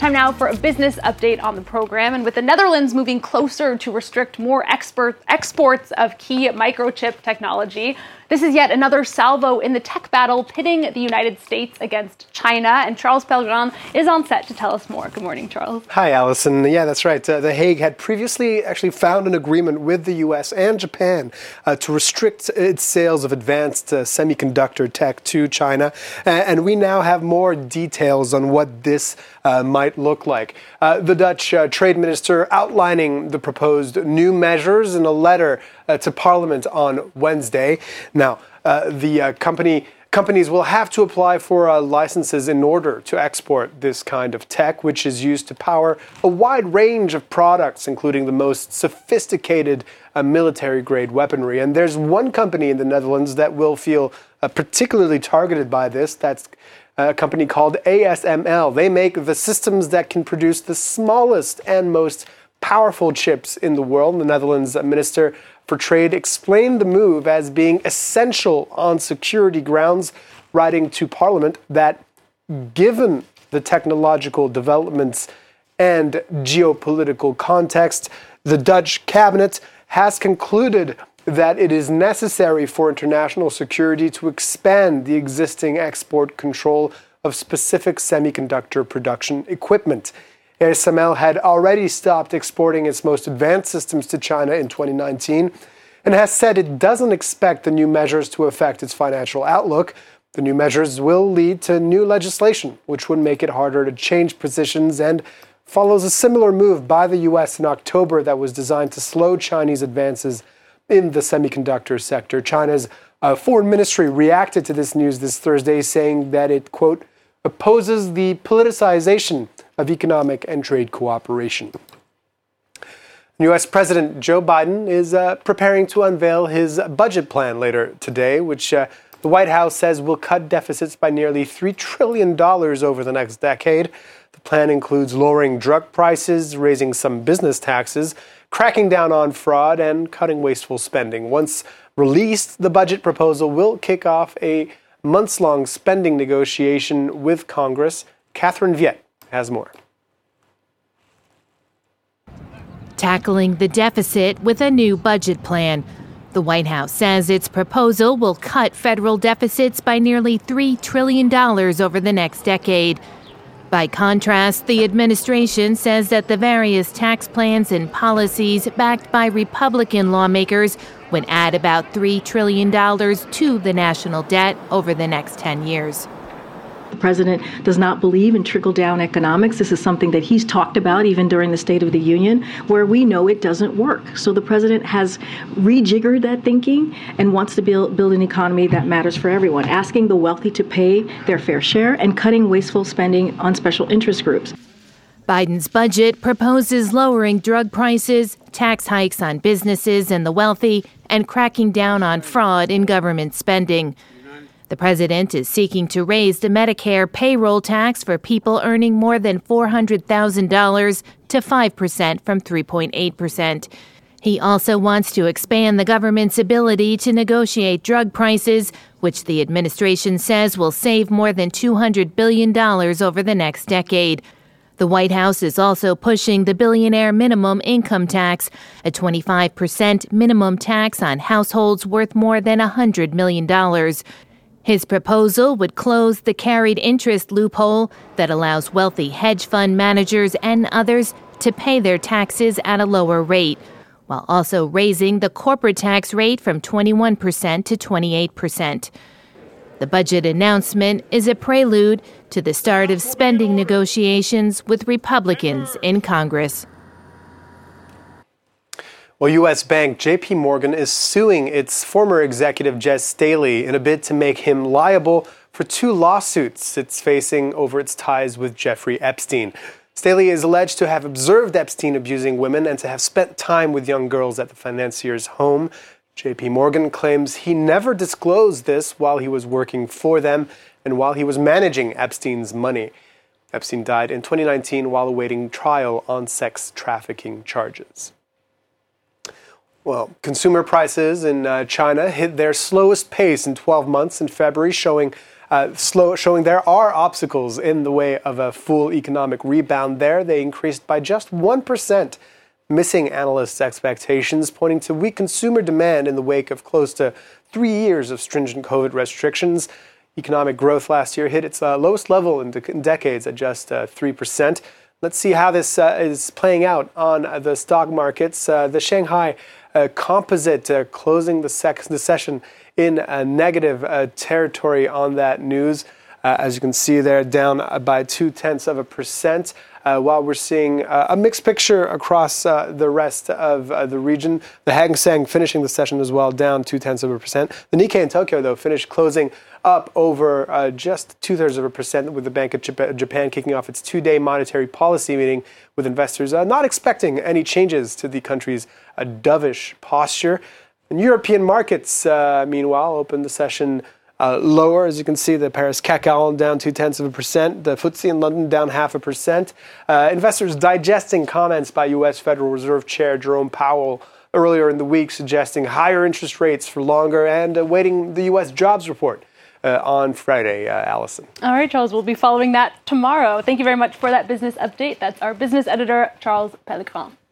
Time now for a business update on the program. And with the Netherlands moving closer to restrict more export, exports of key microchip technology, this is yet another salvo in the tech battle pitting the United States against China. And Charles Pellegrin is on set to tell us more. Good morning, Charles. Hi, Allison. Yeah, that's right. Uh, the Hague had previously actually found an agreement with the U.S. and Japan uh, to restrict its sales of advanced uh, semiconductor tech to China. and we now have more details on what this uh, might look like. Uh, the Dutch uh, trade minister outlining the proposed new measures in a letter to Parliament on Wednesday. Now, the company companies will have to apply for uh, licenses in order to export this kind of tech, which is used to power a wide range of products, including the most sophisticated uh, military grade weaponry. And there's one company in the Netherlands that will feel uh, particularly targeted by this. That's Uh, a company called ASML. They make the systems that can produce the smallest and most powerful chips in the world. The Netherlands Minister for Trade explained the move as being essential on security grounds, writing to Parliament that given the technological developments and geopolitical context, the Dutch cabinet has concluded that it is necessary for international security to expand the existing export control of specific semiconductor production equipment. ASML had already stopped exporting its most advanced systems to China in 2019 and has said it doesn't expect the new measures to affect its financial outlook. The new measures will lead to new legislation, which would make it harder to change positions and follows a similar move by the US in October that was designed to slow Chinese advances in the semiconductor sector. China's uh, foreign ministry reacted to this news this Thursday, saying that it, quote, opposes the politicization of economic and trade cooperation. U.S. President Joe Biden is uh, preparing to unveil his budget plan later today, which uh, the White House says will cut deficits by nearly $3 trillion over the next decade. The plan includes lowering drug prices, raising some business taxes, cracking down on fraud, and cutting wasteful spending. Once released, the budget proposal will kick off a months long spending negotiation with Congress. Catherine Viet has more. Tackling the deficit with a new budget plan. The White House says its proposal will cut federal deficits by nearly $3 trillion over the next decade. By contrast, the administration says that the various tax plans and policies backed by Republican lawmakers would add about $3 trillion to the national debt over the next 10 years. The president does not believe in trickle down economics. This is something that he's talked about even during the State of the Union, where we know it doesn't work. So the president has rejiggered that thinking and wants to build, build an economy that matters for everyone, asking the wealthy to pay their fair share and cutting wasteful spending on special interest groups. Biden's budget proposes lowering drug prices, tax hikes on businesses and the wealthy, and cracking down on fraud in government spending. The president is seeking to raise the Medicare payroll tax for people earning more than $400,000 to 5% from 3.8%. He also wants to expand the government's ability to negotiate drug prices, which the administration says will save more than $200 billion over the next decade. The White House is also pushing the billionaire minimum income tax, a 25% minimum tax on households worth more than $100 million. His proposal would close the carried interest loophole that allows wealthy hedge fund managers and others to pay their taxes at a lower rate, while also raising the corporate tax rate from 21% to 28%. The budget announcement is a prelude to the start of spending negotiations with Republicans in Congress. Well, U.S. bank JP Morgan is suing its former executive Jes Staley in a bid to make him liable for two lawsuits it's facing over its ties with Jeffrey Epstein. Staley is alleged to have observed Epstein abusing women and to have spent time with young girls at the financier's home. JP Morgan claims he never disclosed this while he was working for them and while he was managing Epstein's money. Epstein died in 2019 while awaiting trial on sex trafficking charges. Well, consumer prices in uh, China hit their slowest pace in 12 months in February, showing uh, slow, showing there are obstacles in the way of a full economic rebound there. They increased by just 1%, missing analysts' expectations, pointing to weak consumer demand in the wake of close to three years of stringent COVID restrictions. Economic growth last year hit its uh, lowest level in, de- in, decades at just uh, 3%. Let's see how this uh, is playing out on the stock markets. Uh, the Shanghai uh, Composite uh, closing the, sec- the session in a negative territory on that news. as you can see there, down by two tenths of a percent. Uh, while we're seeing uh, a mixed picture across uh, the rest of the region. The Hang Seng finishing the session as well, down two tenths of a percent. The Nikkei in Tokyo, though, finished closing up over uh, just two thirds of a percent, with the Bank of Japan kicking off its two day monetary policy meeting with investors uh, not expecting any changes to the country's uh, dovish posture. And European markets, meanwhile, opened the session. Uh, lower, as you can see, the Paris CAC down two tenths of a percent, the FTSE in London down half a percent. Uh, investors digesting comments by U.S. Federal Reserve Chair Jerome Powell earlier in the week, suggesting higher interest rates for longer and awaiting the U.S. jobs report uh, on Friday, uh, Allison. All right, Charles, we'll be following that tomorrow. Thank you very much for that business update. That's our business editor, Charles Pellegrin.